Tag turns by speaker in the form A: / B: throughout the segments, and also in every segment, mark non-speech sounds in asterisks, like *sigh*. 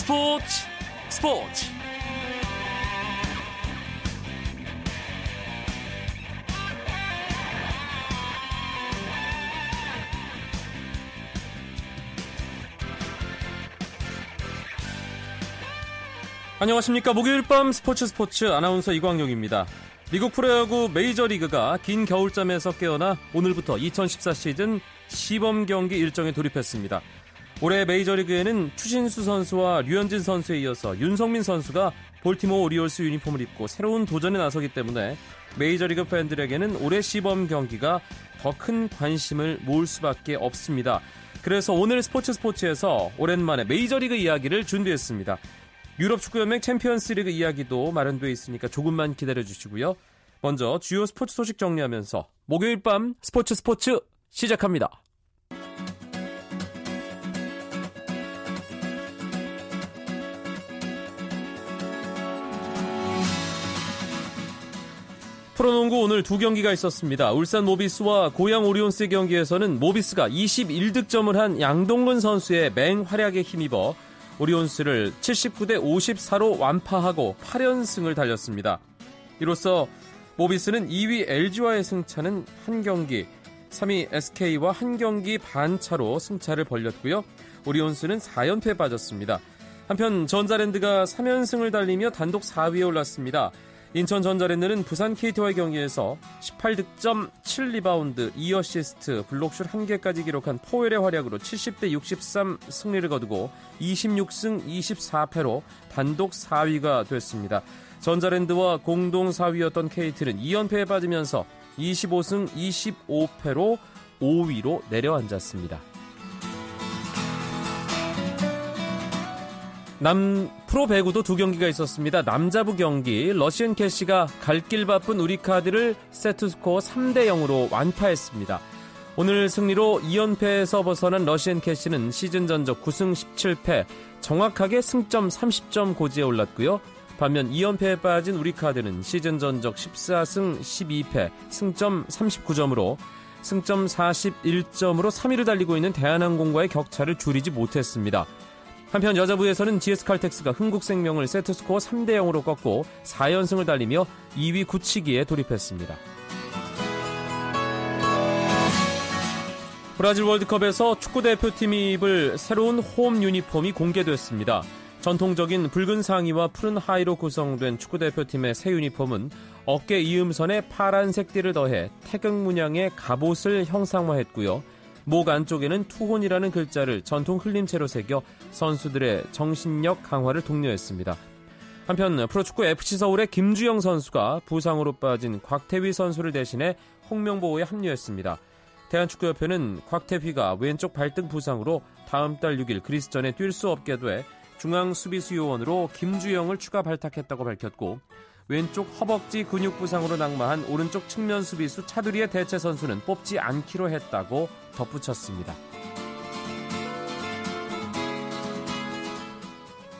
A: 스포츠 스포츠 안녕하십니까 목요일 밤 스포츠 스포츠 아나운서 이광용입니다. 미국 프로야구 메이저리그가 긴 겨울잠에서 깨어나 오늘부터 2014 시즌 시범 경기 일정에 돌입했습니다. 올해 메이저리그에는 추신수 선수와 류현진 선수에 이어서 윤석민 선수가 볼티모 오리올스 유니폼을 입고 새로운 도전에 나서기 때문에 메이저리그 팬들에게는 올해 시범 경기가 더 큰 관심을 모을 수밖에 없습니다. 그래서 오늘 스포츠 스포츠에서 오랜만에 메이저리그 이야기를 준비했습니다. 유럽 축구연맹 챔피언스 리그 이야기도 마련되어 있으니까 조금만 기다려 주시고요. 먼저 주요 스포츠 소식 정리하면서 목요일 밤 스포츠 스포츠 시작합니다. 프로농구 오늘 두 경기가 있었습니다. 울산 모비스와 고양 오리온스의 경기에서는 모비스가 21득점을 한 양동근 선수의 맹활약에 힘입어 오리온스를 79대 54로 완파하고 8연승을 달렸습니다. 이로써 모비스는 2위 LG와의 승차는 한 경기, 3위 SK와 한 경기 반 차로 승차를 벌렸고요. 오리온스는 4연패에 빠졌습니다. 한편 전자랜드가 3연승을 달리며 단독 4위에 올랐습니다. 인천 전자랜드는 부산 KT와의 경기에서 18득점 7리바운드 2어시스트 블록슛 1개까지 기록한 포웰의 활약으로 70대 63 승리를 거두고 26승 24패로 단독 4위가 됐습니다. 전자랜드와 공동 4위였던 KT는 2연패에 빠지면서 25승 25패로 5위로 내려앉았습니다. 남 프로 배구도 두 경기가 있었습니다. 남자부 경기 러시안 캐시가 갈 길 바쁜 우리 카드를 세트 스코어 3대 0으로 완파했습니다. 오늘 승리로 2연패에서 벗어난 러시안 캐시는 시즌 전적 9승 17패 정확하게 승점 30점 고지에 올랐고요. 반면 2연패에 빠진 우리 카드는 시즌 전적 14승 12패 승점 39점으로 승점 41점으로 3위를 달리고 있는 대한항공과의 격차를 줄이지 못했습니다. 한편 여자부에서는 GS칼텍스가 흥국생명을 세트스코어 3대 0으로 꺾고 4연승을 달리며 2위 굳히기에 돌입했습니다. 브라질 월드컵에서 축구대표팀이 입을 새로운 홈 유니폼이 공개됐습니다. 전통적인 붉은 상의와 푸른 하의로 구성된 축구대표팀의 새 유니폼은 어깨 이음선에 파란색 띠를 더해 태극 문양의 갑옷을 형상화했고요. 목 안쪽에는 투혼이라는 글자를 전통 흘림체로 새겨 선수들의 정신력 강화를 독려했습니다. 한편 프로축구 FC 서울의 김주영 선수가 부상으로 빠진 곽태휘 선수를 대신해 홍명보호에 합류했습니다. 대한축구협회는 곽태휘가 왼쪽 발등 부상으로 다음 달 6일 그리스전에 뛸 수 없게 돼 중앙 수비수 요원으로 김주영을 추가 발탁했다고 밝혔고 왼쪽 허벅지 근육 부상으로 낙마한 오른쪽 측면 수비수 차두리의 대체 선수는 뽑지 않기로 했다고 덧붙였습니다.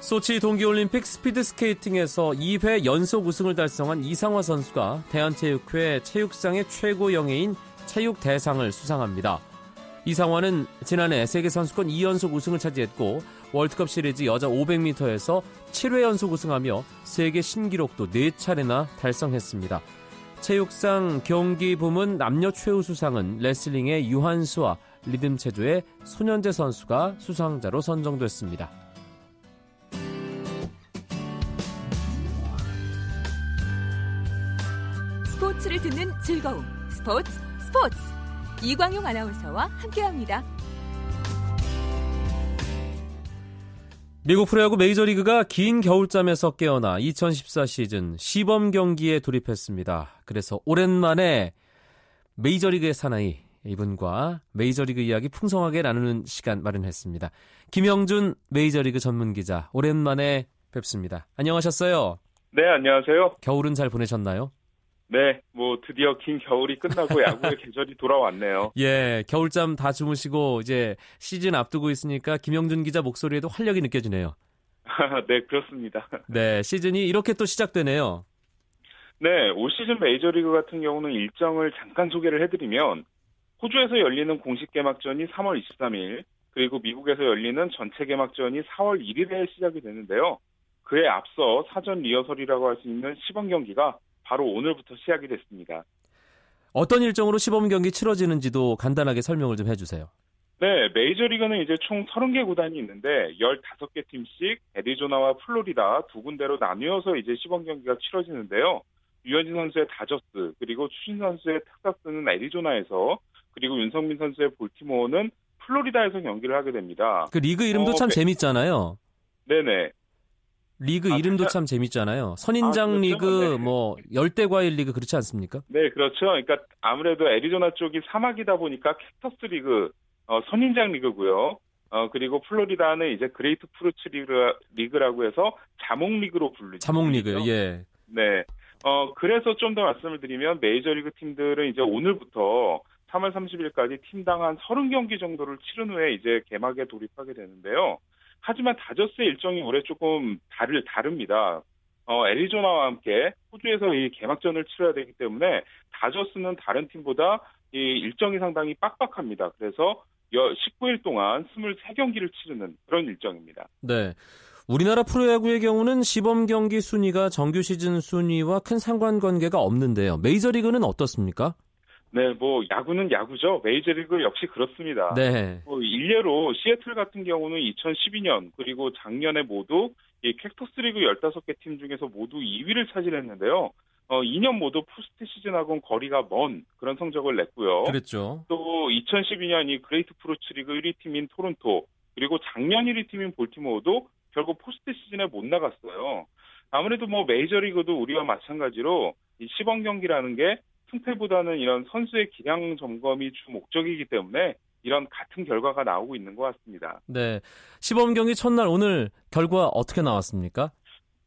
A: 소치 동계올림픽 스피드스케이팅에서 2회 연속 우승을 달성한 이상화 선수가 대한체육회 체육상의 최고 영예인 체육대상을 수상합니다. 이상화는 지난해 세계선수권 2연속 우승을 차지했고 월드컵 시리즈 여자 500m에서 7회 연속 우승하며 세계 신기록도 4차례나 달성했습니다. 체육상 경기 부문 남녀 최우 수상은 레슬링의 유한수와 리듬 체조의 손현재 선수가 수상자로 선정됐습니다.
B: 스포츠를 듣는 즐거움 스포츠 스포츠 이광용 아나운서와 함께합니다.
A: 미국 프로야구 메이저리그가 긴 겨울잠에서 깨어나 2014 시즌 시범 경기에 돌입했습니다. 그래서 오랜만에 메이저리그의 사나이 이분과 메이저리그 이야기 풍성하게 나누는 시간 마련했습니다. 김영준 메이저리그 전문 기자 오랜만에 뵙습니다. 안녕하셨어요?
C: 네, 안녕하세요.
A: 겨울은 잘 보내셨나요?
C: 네, 뭐 드디어 긴 겨울이 끝나고 야구의 *laughs* 계절이 돌아왔네요.
A: 예, 겨울잠 다 주무시고 이제 시즌 앞두고 있으니까 김영준 기자 목소리에도 활력이 느껴지네요. *laughs*
C: 네, 그렇습니다.
A: 네, 시즌이 이렇게 또 시작되네요.
C: 네, 올 시즌 메이저리그 같은 경우는 일정을 잠깐 소개를 해드리면 호주에서 열리는 공식 개막전이 3월 23일, 그리고 미국에서 열리는 전체 개막전이 4월 1일에 시작이 되는데요. 그에 앞서 사전 리허설이라고 할 수 있는 시범 경기가 바로 오늘부터 시작이 됐습니다.
A: 어떤 일정으로 시범 경기 치러지는지도 간단하게 설명을 좀 해주세요.
C: 네, 메이저리그는 이제 총 30개 구단이 있는데 15개 팀씩 애리조나와 플로리다 두 군데로 나뉘어서 이제 시범 경기가 치러지는데요. 류현진 선수의 다저스 그리고 추신수 선수의 텍사스는 애리조나에서 그리고 윤석민 선수의 볼티모어는 플로리다에서 경기를 하게 됩니다.
A: 그 리그 이름도
C: 어,
A: 참
C: 네.
A: 재밌잖아요.
C: 네네.
A: 리그
C: 아,
A: 이름도
C: 진짜?
A: 참 재밌잖아요. 선인장
C: 아, 그렇죠?
A: 리그,
C: 네.
A: 뭐 열대 과일 리그 그렇지 않습니까?
C: 네, 그렇죠. 그러니까 아무래도 애리조나 쪽이 사막이다 보니까 Cactus 리그, 어, 선인장 리그고요. 어, 그리고 플로리다는 이제 Grapefruit 리그, 리그 라고 해서 자몽 리그로 불리죠.
A: 자몽 리그. 예.
C: 네. 어, 그래서 좀 더 말씀을 드리면 메이저리그 팀들은 이제 오늘부터 3월 30일까지 팀당 한 30경기 정도를 치른 후에 이제 개막에 돌입하게 되는데요. 하지만 다저스의 일정이 올해 조금 다를, 다릅니다. 어, 애리조나와 함께 호주에서 이 개막전을 치러야 되기 때문에 다저스는 다른 팀보다 이 일정이 상당히 빡빡합니다. 그래서 19일 동안 23경기를 치르는 그런 일정입니다.
A: 네. 우리나라 프로야구의 경우는 시범 경기 순위가 정규 시즌 순위와 큰 상관관계가 없는데요. 메이저리그는 어떻습니까?
C: 네, 뭐 야구는 야구죠. 메이저리그 역시 그렇습니다.
A: 네.
C: 뭐 일례로 시애틀 같은 경우는 2012년 그리고 작년에 모두 이 Cactus 리그 15개 팀 중에서 모두 2위를 차지했는데요. 어, 2년 모두 포스트 시즌하고는 거리가 먼 그런 성적을 냈고요.
A: 그랬죠.
C: 또 2012년 이 Grapefruit 리그 1위 팀인 토론토 그리고 작년 1위 팀인 볼티모어도 결국 포스트 시즌에 못 나갔어요. 아무래도 뭐 메이저리그도 우리와 마찬가지로 이 시범 경기라는 게 승패보다는 이런 선수의 기량 점검이 주 목적이기 때문에 이런 같은 결과가 나오고 있는 것 같습니다.
A: 네. 시범 경기 첫날 오늘 결과 어떻게 나왔습니까?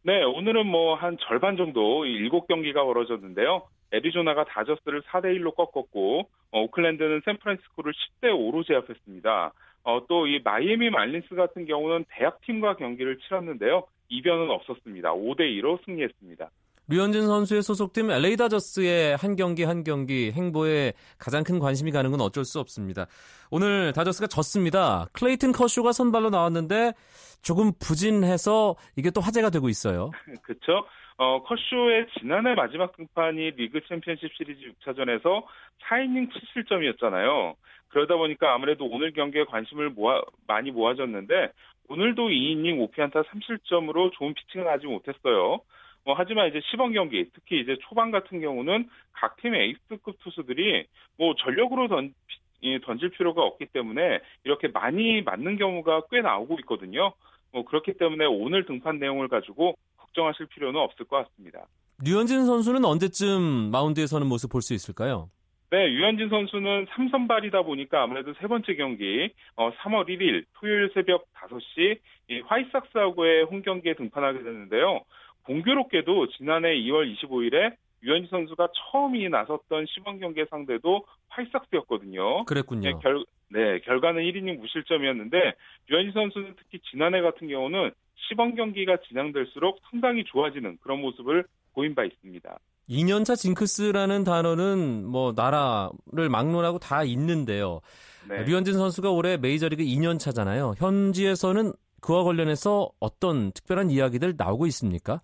C: 네, 오늘은 뭐 한 절반 정도 이 7경기가 벌어졌는데요. 애리조나가 다저스를 4대 1로 꺾었고 어, 오클랜드는 샌프란시스코를 10대 5로 제압했습니다. 어, 또 이 마이애미 말린스 같은 경우는 대학팀과 경기를 치렀는데요. 이변은 없었습니다. 5대 2로 승리했습니다.
A: 류현진 선수의 소속팀 LA 다저스의 한 경기 한 경기 행보에 가장 큰 관심이 가는 건 어쩔 수 없습니다. 오늘 다저스가 졌습니다. 클레이튼 커쇼가 선발로 나왔는데 조금 부진해서 이게 또 화제가 되고 있어요. *laughs*
C: 그렇죠. 어, 커쇼의 지난해 마지막 등판이 리그 챔피언십 시리즈 6차전에서 4이닝 7실점이었잖아요. 그러다 보니까 아무래도 오늘 경기에 관심을 모아, 많이 모아졌는데 오늘도 2이닝 5피안타 3실점으로 좋은 피칭을 하지 못했어요. 뭐 하지만 이제 시범 경기, 특히 이제 초반 같은 경우는 각 팀의 에이스급 투수들이 뭐 전력으로 던, 이, 던질 필요가 없기 때문에 이렇게 많이 맞는 경우가 꽤 나오고 있거든요. 뭐 그렇기 때문에 오늘 등판 내용을 가지고 걱정하실 필요는 없을 것 같습니다.
A: 류현진 선수는 언제쯤 마운드에 서는 모습 볼 수 있을까요?
C: 네, 유현진 선수는 3선발이다 보니까 아무래도 세 번째 경기 어, 3월 1일 토요일 새벽 5시 이 화이삭스하고의 홈 경기에 등판하게 되는데요. 공교롭게도 지난해 2월 25일에 유현진 선수가 처음이 나섰던 시범 경기 상대도 화이삭스였거든요.
A: 그랬군요.
C: 네, 결, 네, 결과는 1이닝 무실점이었는데 유현진 선수는 특히 지난해 같은 경우는 시범 경기가 진행될수록 상당히 좋아지는 그런 모습을 보인 바 있습니다.
A: 2년차 징크스라는 단어는 뭐 나라를 막론하고 다 있는데요.
C: 네.
A: 류현진 선수가 올해 메이저리그 2년 차잖아요. 현지에서는 그와 관련해서 어떤 특별한 이야기들 나오고 있습니까?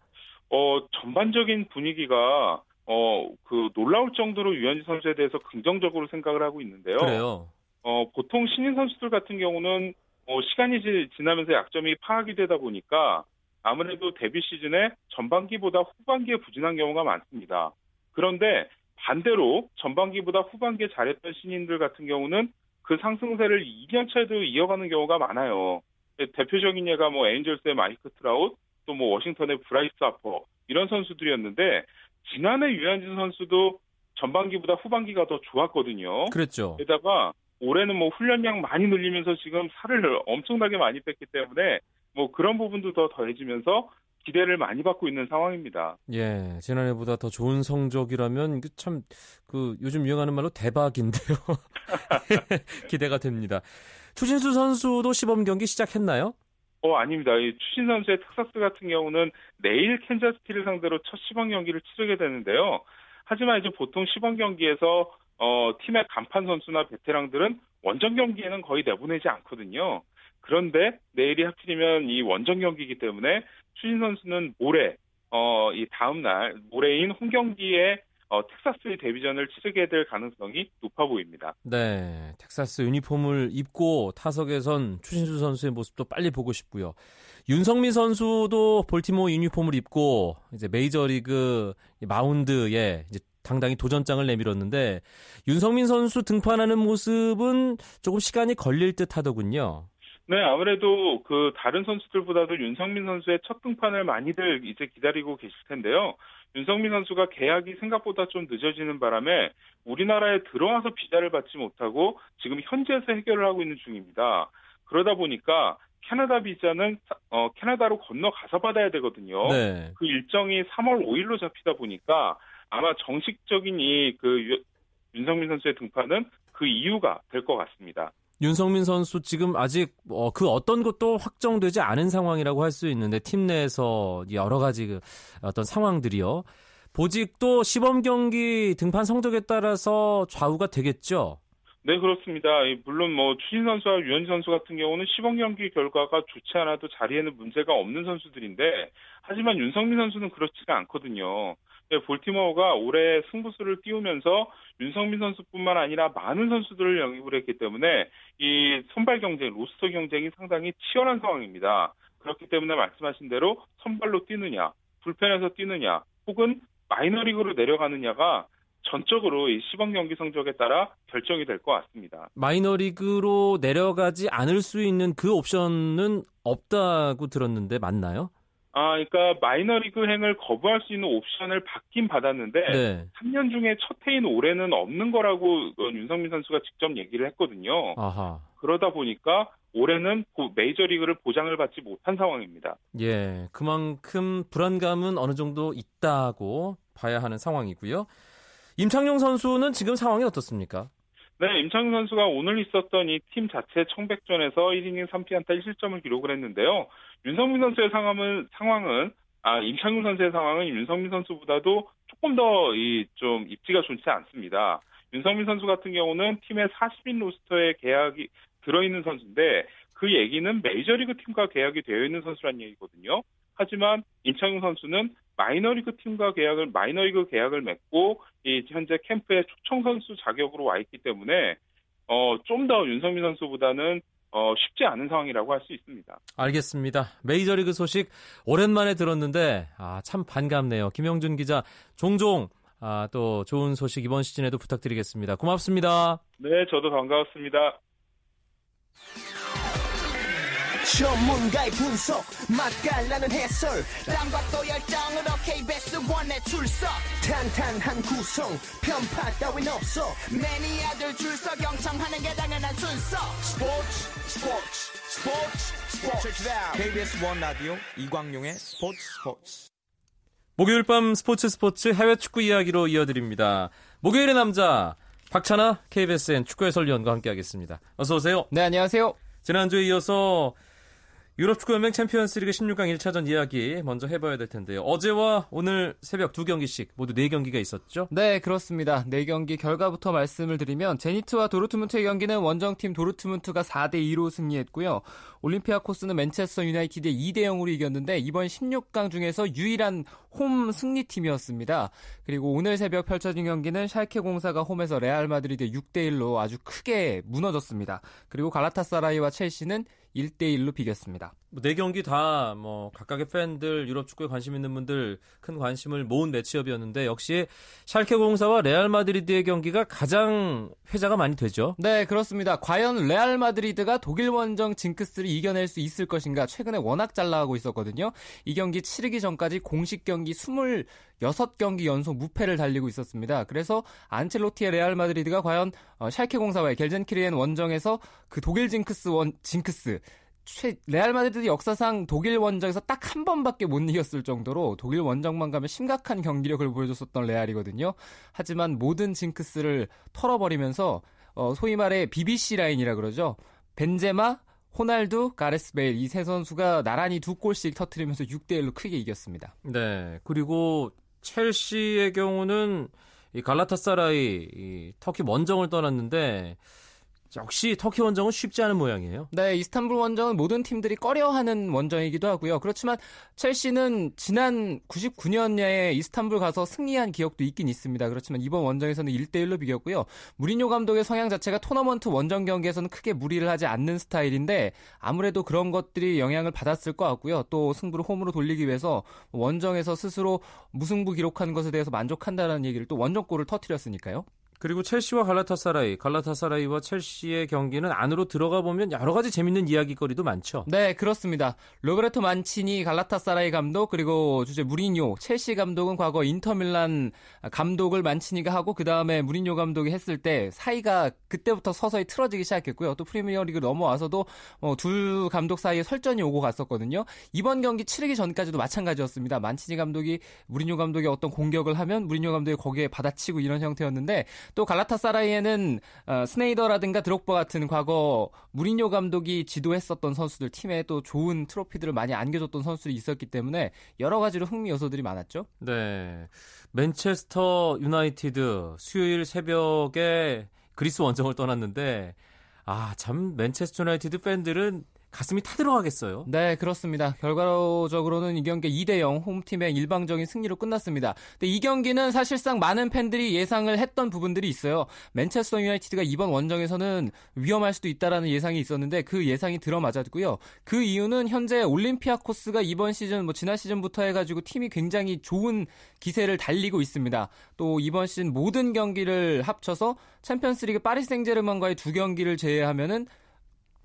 C: 어, 전반적인 분위기가 어, 그 놀라울 정도로 유현진 선수에 대해서 긍정적으로 생각을 하고 있는데요.
A: 그래요.
C: 어, 보통 신인 선수들 같은 경우는 어, 시간이 지, 지나면서 약점이 파악이 되다 보니까 아무래도 데뷔 시즌에 전반기보다 후반기에 부진한 경우가 많습니다. 그런데 반대로 전반기보다 후반기에 잘했던 신인들 같은 경우는 그 상승세를 2년 차에도 이어가는 경우가 많아요. 대표적인 예가 뭐 에인절스의 마이크 트라웃, 또 뭐 워싱턴의 브라이스 하퍼 이런 선수들이었는데 지난해 류현진 선수도 전반기보다 후반기가 더 좋았거든요.
A: 그랬죠.
C: 게다가 올해는 뭐 훈련량 많이 늘리면서 지금 살을 엄청나게 많이 뺐기 때문에 뭐 그런 부분도 더 더해지면서 기대를 많이 받고 있는 상황입니다.
A: 예, 지난해보다 더 좋은 성적이라면 참 그 요즘 유행하는 말로 대박인데요. *laughs* 기대가 됩니다. 추신수 선수도 시범 경기 시작했나요?
C: 어, 아닙니다. 이 추신수 선수의 텍사스 같은 경우는 내일 캔자스시티를 상대로 첫 시범 경기를 치르게 되는데요. 하지만 이제 보통 시범 경기에서 어, 팀의 간판 선수나 베테랑들은 원정 경기에는 거의 내보내지 않거든요. 그런데 내일이 하필이면 이 원정 경기이기 때문에 추신수 선수는 모레 어, 이 다음 날 모레인 홈 경기에 어, 텍사스의 데뷔전을 치르게 될 가능성이 높아 보입니다.
A: 네, 텍사스 유니폼을 입고 타석에선 추신수 선수의 모습도 빨리 보고 싶고요. 윤성민 선수도 볼티모 유니폼을 입고 이제 메이저리그 마운드에 이제 당당히 도전장을 내밀었는데 윤성민 선수 등판하는 모습은 조금 시간이 걸릴 듯 하더군요.
C: 네, 아무래도 그 다른 선수들보다도 윤성민 선수의 첫 등판을 많이들 이제 기다리고 계실 텐데요. 윤성민 선수가 계약이 생각보다 좀 늦어지는 바람에 우리나라에 들어와서 비자를 받지 못하고 지금 현지에서 해결을 하고 있는 중입니다. 그러다 보니까 캐나다 비자는 어, 캐나다로 건너가서 받아야 되거든요.
A: 네.
C: 그 일정이 3월 5일로 잡히다 보니까 아마 정식적인 이 그 윤성민 선수의 등판은 그 이유가 될 것 같습니다.
A: 윤성민 선수 지금 아직 어, 그 어떤 것도 확정되지 않은 상황이라고 할 수 있는데 팀 내에서 여러 가지 그 어떤 상황들이요. 보직도 시범 경기 등판 성적에 따라서 좌우가 되겠죠.
C: 네, 그렇습니다. 물론 뭐 추신 선수와 유현진 선수 같은 경우는 시범 경기 결과가 좋지 않아도 자리에는 문제가 없는 선수들인데 하지만 윤성민 선수는 그렇지가 않거든요. 네, 볼티모어가 올해 승부수를 띄우면서 윤성민 선수뿐만 아니라 많은 선수들을 영입을 했기 때문에 이 선발 경쟁, 로스터 경쟁이 상당히 치열한 상황입니다. 그렇기 때문에 말씀하신 대로 선발로 뛰느냐, 불펜에서 뛰느냐, 혹은 마이너리그로 내려가느냐가 전적으로 이 시범 경기 성적에 따라 결정이 될 것 같습니다.
A: 마이너리그로 내려가지 않을 수 있는 그 옵션은 없다고 들었는데 맞나요?
C: 아, 그러니까 마이너리그 행을 거부할 수 있는 옵션을 받긴 받았는데
A: 네.
C: 3년 중에 첫 해인 올해는 없는 거라고 윤성민 선수가 직접 얘기를 했거든요.
A: 아하.
C: 그러다 보니까 올해는 메이저리그를 보장을 받지 못한 상황입니다.
A: 예, 그만큼 불안감은 어느 정도 있다고 봐야 하는 상황이고요. 임창용 선수는 지금 상황이 어떻습니까?
C: 네, 임창용 선수가 오늘 있었던 이 팀 자체 청백전에서 1이닝 3피안타 1실점을 기록을 했는데요. 윤성민 선수의 상황은 상황은 아 임창용 선수의 상황은 윤성민 선수보다도 조금 더 이 좀 입지가 좋지 않습니다. 윤성민 선수 같은 경우는 팀의 40인 로스터에 계약이 들어있는 선수인데 그 얘기는 메이저리그 팀과 계약이 되어 있는 선수란 얘기거든요. 하지만 임창용 선수는 마이너리그 팀과 계약을 마이너리그 계약을 맺고 이 현재 캠프의 초청 선수 자격으로 와 있기 때문에 어, 좀 더 윤성민 선수보다는 어, 쉽지 않은 상황이라고 할 수 있습니다.
A: 알겠습니다. 메이저리그 소식 오랜만에 들었는데 아, 참 반갑네요. 김영준 기자 종종 아, 또 좋은 소식 이번 시즌에도 부탁드리겠습니다. 고맙습니다.
C: 네, 저도 반가웠습니다. 전문가의 분석. 맛깔나는 해설. 또 열정으로 KBS 원에 출석. 탄탄한 구성. 편파 따윈 없어. 매니아들 줄서 경청하는 게 당연한 순서. 스포츠 스포츠 스포츠 스포츠. KBS 원 라디오 이광용의 스포츠 스포츠. 목요일 밤 스포츠 스포츠 해외 축구 이야기로 이어드립니다. 목요일의 남자 박찬아 KBSN 축구 해설위원과 함께하겠습니다. 어서 오세요.
D: 네, 안녕하세요.
A: 지난주에 이어서 유럽 축구연맹 챔피언스리그 16강 1차전 이야기 먼저 해봐야 될 텐데요. 어제와 오늘 새벽 두 경기씩 모두 네 경기가 있었죠?
D: 네, 그렇습니다. 네 경기 결과부터 말씀을 드리면 제니트와 도르트문트의 경기는 원정팀 도르트문트가 4대 2로 승리했고요. 올림피아 코스는 맨체스터 유나이티드 2대 0으로 이겼는데 이번 16강 중에서 유일한 홈 승리팀이었습니다. 그리고 오늘 새벽 펼쳐진 경기는 샬케 공사가 홈에서 레알 마드리드 6대 1로 아주 크게 무너졌습니다. 그리고 갈라타사라이와 첼시는 1대1로 비겼습니다.
A: 네 경기 다 뭐 각각의 팬들 유럽 축구에 관심 있는 분들 큰 관심을 모은 매치업이었는데 역시 샬케 공사와 레알 마드리드의 경기가 가장 회자가 많이 되죠.
D: 네, 그렇습니다. 과연 레알 마드리드가 독일 원정 징크스를 이겨낼 수 있을 것인가 최근에 워낙 잘 나가고 있었거든요. 이 경기 치르기 전까지 공식 경기 26경기 연속 무패를 달리고 있었습니다. 그래서 안첼로티의 레알 마드리드가 과연 어, 샬케 공사와의 겔젠키르헨 원정에서 그 독일 징크스 원 징크스 최, 레알 마드리드 역사상 독일 원정에서 딱 한 번밖에 못 이겼을 정도로 독일 원정만 가면 심각한 경기력을 보여줬었던 레알이거든요. 하지만 모든 징크스를 털어버리면서 어, 소위 말해 BBC 라인이라 그러죠. 벤제마, 호날두, 가레스 베일 이 세 선수가 나란히 두 골씩 터트리면서 6대 1로 크게 이겼습니다.
A: 네. 그리고 첼시의 경우는 이 갈라타사라이 이 터키 원정을 떠났는데 역시 터키 원정은 쉽지 않은 모양이에요.
D: 네, 이스탄불 원정은 모든 팀들이 꺼려하는 원정이기도 하고요. 그렇지만 첼시는 지난 99년에 이스탄불 가서 승리한 기억도 있긴 있습니다. 그렇지만 이번 원정에서는 1대1로 비겼고요. 무리뉴 감독의 성향 자체가 토너먼트 원정 경기에서는 크게 무리를 하지 않는 스타일인데 아무래도 그런 것들이 영향을 받았을 것 같고요. 또 승부를 홈으로 돌리기 위해서 원정에서 스스로 무승부 기록한 것에 대해서 만족한다는 얘기를 또 원정골을 터뜨렸으니까요.
A: 그리고 첼시와 갈라타사라이, 갈라타사라이와 첼시의 경기는 안으로 들어가 보면 여러 가지 재밌는 이야기거리도 많죠.
D: 네, 그렇습니다. 로베르토 만치니 갈라타사라이 감독 그리고 주제 무리뉴 첼시 감독은 과거 인터밀란 감독을 만치니가 하고 그 다음에 무리뉴 감독이 했을 때 사이가 그때부터 서서히 틀어지기 시작했고요. 또 프리미어리그 넘어와서도 어, 둘 감독 사이에 설전이 오고 갔었거든요. 이번 경기 치르기 전까지도 마찬가지였습니다. 만치니 감독이 무리뉴 감독이 어떤 공격을 하면 무리뉴 감독이 거기에 받아치고 이런 형태였는데 또 갈라타사라이에는 어, 스네이더라든가 드록버 같은 과거 무리뉴 감독이 지도했었던 선수들 팀에 또 좋은 트로피들을 많이 안겨줬던 선수들이 있었기 때문에 여러 가지로 흥미 요소들이 많았죠.
A: 네. 맨체스터 유나이티드 수요일 새벽에 그리스 원정을 떠났는데 아, 참 맨체스터 유나이티드 팬들은 가슴이 타들어가겠어요.
D: 네, 그렇습니다. 결과적으로는 이 경기 2대 0 홈팀의 일방적인 승리로 끝났습니다. 근데 이 경기는 사실상 많은 팬들이 예상을 했던 부분들이 있어요. 맨체스터 유나이티드가 이번 원정에서는 위험할 수도 있다라는 예상이 있었는데 그 예상이 들어맞았고요. 그 이유는 현재 올림피아 코스가 이번 시즌 뭐 지난 시즌부터 해 가지고 팀이 굉장히 좋은 기세를 달리고 있습니다. 또 이번 시즌 모든 경기를 합쳐서 챔피언스리그 파리 생제르맹과의 두 경기를 제외하면은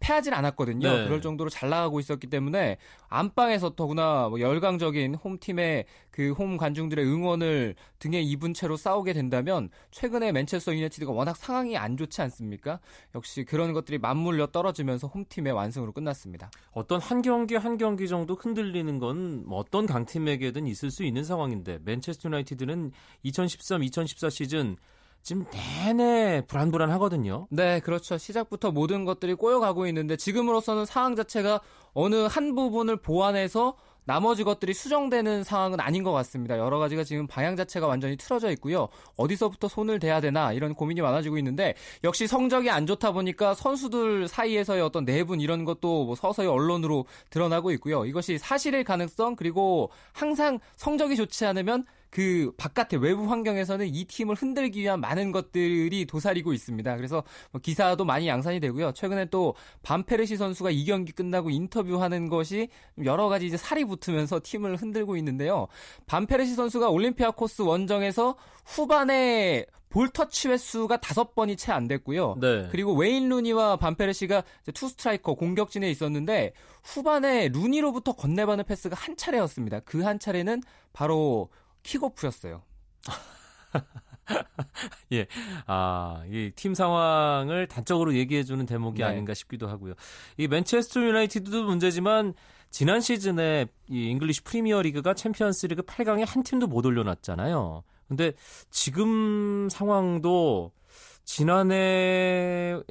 D: 패하진 않았거든요. 네. 그럴 정도로 잘 나가고 있었기 때문에 안방에서 더구나 뭐 열광적인 홈팀의 그 홈 관중들의 응원을 등에 입은 채로 싸우게 된다면 최근에 맨체스터 유나이티드가 워낙 상황이 안 좋지 않습니까? 역시 그런 것들이 맞물려 떨어지면서 홈팀의 완승으로 끝났습니다.
A: 어떤 한 경기 한 경기 정도 흔들리는 건뭐 어떤 강팀에게든 있을 수 있는 상황인데 맨체스터 유나이티드는 2013-2014 시즌 지금 내내 불안불안하거든요.
D: 네, 그렇죠. 시작부터 모든 것들이 꼬여가고 있는데 지금으로서는 상황 자체가 어느 한 부분을 보완해서 나머지 것들이 수정되는 상황은 아닌 것 같습니다. 여러 가지가 지금 방향 자체가 완전히 틀어져 있고요. 어디서부터 손을 대야 되나 이런 고민이 많아지고 있는데 역시 성적이 안 좋다 보니까 선수들 사이에서의 어떤 내분 이런 것도 뭐 서서히 언론으로 드러나고 있고요. 이것이 사실일 가능성 그리고 항상 성적이 좋지 않으면 그 바깥의 외부 환경에서는 이 팀을 흔들기 위한 많은 것들이 도사리고 있습니다. 그래서 뭐 기사도 많이 양산이 되고요. 최근에 또 반페르시 선수가 이 경기 끝나고 인터뷰하는 것이 여러 가지 이제 살이 붙으면서 팀을 흔들고 있는데요. 반페르시 선수가 올림피아코스 원정에서 후반에 볼 터치 횟수가 다섯 번이 채 안 됐고요. 네. 그리고 웨인 루니와 반페르시가 투 스트라이커 공격진에 있었는데 후반에 루니로부터 건네받는 패스가 한 차례였습니다. 그 한 차례는 바로 킥오프였어요. *laughs*
A: 예. 아, 이 팀 상황을 단적으로 얘기해주는 대목이 네. 아닌가 싶기도 하고요. 이 맨체스터 유나이티드도 문제지만 지난 시즌에 이 잉글리시 프리미어 리그가 챔피언스 리그 8강에 한 팀도 못 올려놨잖아요. 근데 지금 상황도 지난해의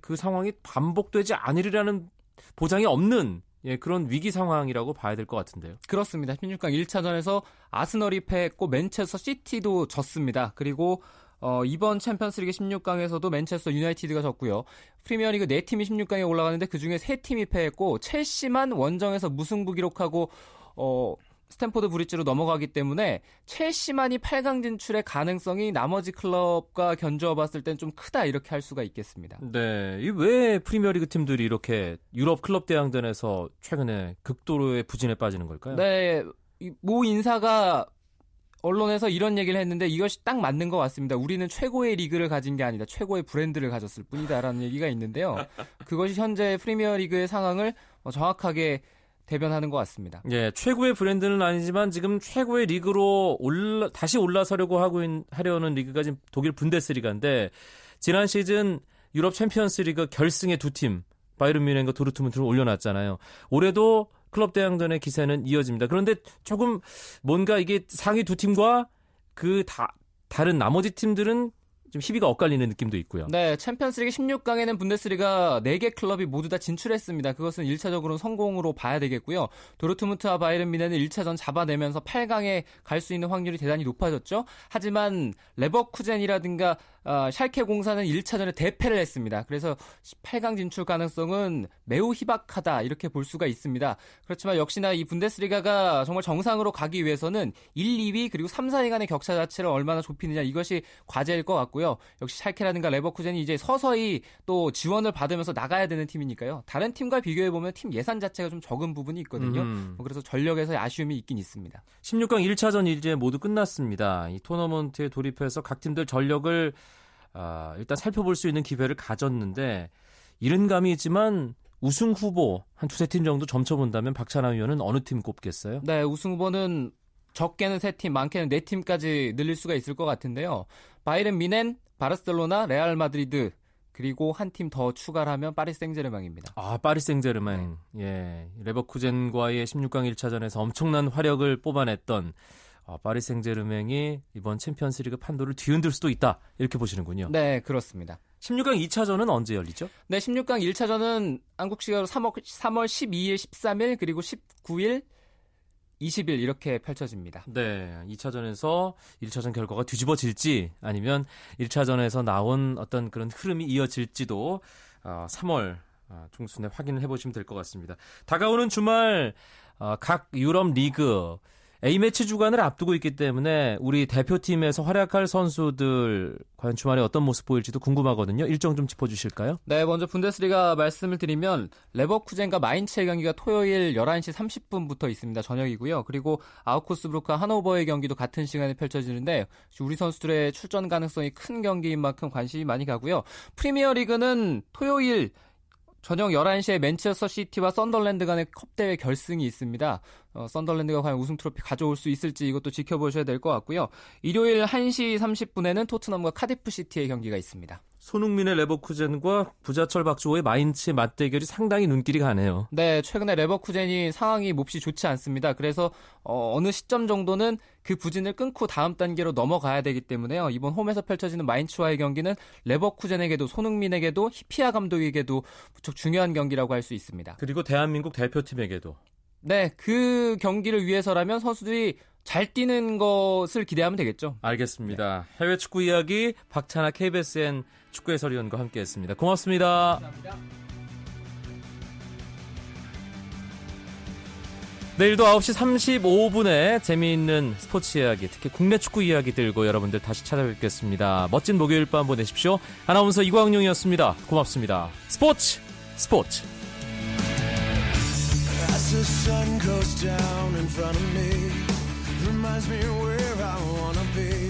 A: 그 상황이 반복되지 않으리라는 보장이 없는 예, 그런 위기 상황이라고 봐야 될 것 같은데요.
D: 그렇습니다. 16강 1차전에서 아스널이 패했고 맨체스터 시티도 졌습니다. 그리고 어, 이번 챔피언스리그 16강에서도 맨체스터 유나이티드가 졌고요. 프리미어리그 4팀이 16강에 올라가는데 그중에 3팀이 패했고 첼시만 원정에서 무승부 기록하고 어, 스탠포드 브릿지로 넘어가기 때문에 첼시만이 8강 진출의 가능성이 나머지 클럽과 견주어 봤을 땐 좀 크다 이렇게 할 수가 있겠습니다.
A: 네. 왜 프리미어리그 팀들이 이렇게 유럽 클럽 대항전에서 최근에 극도로의 부진에 빠지는 걸까요?
D: 네. 모 인사가 언론에서 이런 얘기를 했는데 이것이 딱 맞는 것 같습니다. 우리는 최고의 리그를 가진 게 아니다. 최고의 브랜드를 가졌을 뿐이다라는 얘기가 있는데요. 그것이 현재 프리미어 리그의 상황을 정확하게 대변하는 것 같습니다.
A: 예, 최고의 브랜드는 아니지만 지금 최고의 리그로 올라, 다시 올라서려고 하고 있, 하려는 리그가 지금 독일 분데스리가인데 지난 시즌 유럽 챔피언스 리그 결승의 두 팀, 바이에른 뮌헨과 도르트문트를 올려놨잖아요. 올해도 클럽 대항전의 기세는 이어집니다. 그런데 조금 뭔가 이게 상위 두 팀과 그 다, 다른 나머지 팀들은 좀 희비가 엇갈리는 느낌도 있고요.
D: 네, 챔피언스리그 16강에는 분데스리가 4개 클럽이 모두 다 진출했습니다. 그것은 1차적으로 성공으로 봐야 되겠고요. 도르트문트와 바이른 미네는 1차전 잡아내면서 8강에 갈 수 있는 확률이 대단히 높아졌죠. 하지만 레버쿠젠이라든가 어, 샬케 공사는 1차전에 대패를 했습니다. 그래서 8강 진출 가능성은 매우 희박하다 이렇게 볼 수가 있습니다. 그렇지만 역시나 이 분데스리가가 정말 정상으로 가기 위해서는 1, 2위 그리고 3, 4위 간의 격차 자체를 얼마나 좁히느냐 이것이 과제일 것 같고요. 역시 샬케라든가 레버쿠젠이 이제 서서히 또 지원을 받으면서 나가야 되는 팀이니까요. 다른 팀과 비교해 보면 팀 예산 자체가 좀 적은 부분이 있거든요. 음. 뭐 그래서 전력에서 아쉬움이 있긴 있습니다.
A: 16강 1차전 이제 모두 끝났습니다. 이 토너먼트에 돌입해서 각 팀들 전력을 아, 일단 살펴볼 수 있는 기회를 가졌는데 이른 감이 있지만 우승 후보 한 두세 팀 정도 점쳐본다면 박찬하 위원은 어느 팀 꼽겠어요?
D: 네, 우승 후보는 적게는 세 팀, 많게는 네 팀까지 늘릴 수가 있을 것 같은데요. 바이에른 뮌헨, 바르셀로나, 레알 마드리드 그리고 한 팀 더 추가를 하면 파리 생제르맹입니다.
A: 아, 파리 생제르맹. 네. 예. 레버쿠젠과의 16강 1차전에서 엄청난 화력을 뽑아냈던 아, 파리 생제르맹이 이번 챔피언스리그 판도를 뒤흔들 수도 있다. 이렇게 보시는군요.
D: 네, 그렇습니다.
A: 16강 2차전은 언제 열리죠?
D: 네, 16강 1차전은 한국 시각으로 3월, 3월 12일, 13일 그리고 19일 20일 이렇게 펼쳐집니다.
A: 네. 2차전에서 1차전 결과가 뒤집어질지 아니면 1차전에서 나온 어떤 그런 흐름이 이어질지도 어, 3월 어, 중순에 확인을 해보시면 될 것 같습니다. 다가오는 주말 어, 각 유럽 리그 A매치 주간을 앞두고 있기 때문에 우리 대표팀에서 활약할 선수들 과연 주말에 어떤 모습 보일지도 궁금하거든요. 일정 좀 짚어주실까요?
D: 네, 먼저 분데스리가 말씀을 드리면 레버쿠젠과 마인츠의 경기가 토요일 11시 30분부터 있습니다. 저녁이고요. 그리고 아우쿠스브루크 하노버의 경기도 같은 시간에 펼쳐지는데 우리 선수들의 출전 가능성이 큰 경기인 만큼 관심이 많이 가고요. 프리미어리그는 토요일 저녁 11시에 맨체스터 시티와 썬덜랜드 간의 컵대회 결승이 있습니다. 어, 썬덜랜드가 과연 우승 트로피 가져올 수 있을지 이것도 지켜보셔야 될 것 같고요. 일요일 1시 30분에는 토트넘과 카디프 시티의 경기가 있습니다.
A: 손흥민의 레버쿠젠과 구자철 박주호의 마인츠의 맞대결이 상당히 눈길이 가네요.
D: 네, 최근에 레버쿠젠이 상황이 몹시 좋지 않습니다. 그래서 어, 느 시점 정도는 그 부진을 끊고 다음 단계로 넘어가야 되기 때문에요. 이번 홈에서 펼쳐지는 마인츠와의 경기는 레버쿠젠에게도 손흥민에게도 히피아 감독에게도 무척 중요한 경기라고 할 수 있습니다.
A: 그리고 대한민국 대표팀에게도
D: 네, 그 경기를 위해서라면 선수들이 잘 뛰는 것을 기대하면 되겠죠.
A: 알겠습니다. 네. 해외 축구 이야기 박찬아 KBSN 축구 해설위원과 함께했습니다. 고맙습니다. 감사합니다. 내일도 9시 35분에 재미있는 스포츠 이야기, 특히 국내 축구 이야기 들고 여러분들 다시 찾아뵙겠습니다. 멋진 목요일 밤 보내십시오. 아나운서 이광용이었습니다. 고맙습니다. 스포츠 스포츠. the sun goes down in front of me reminds me where I wanna be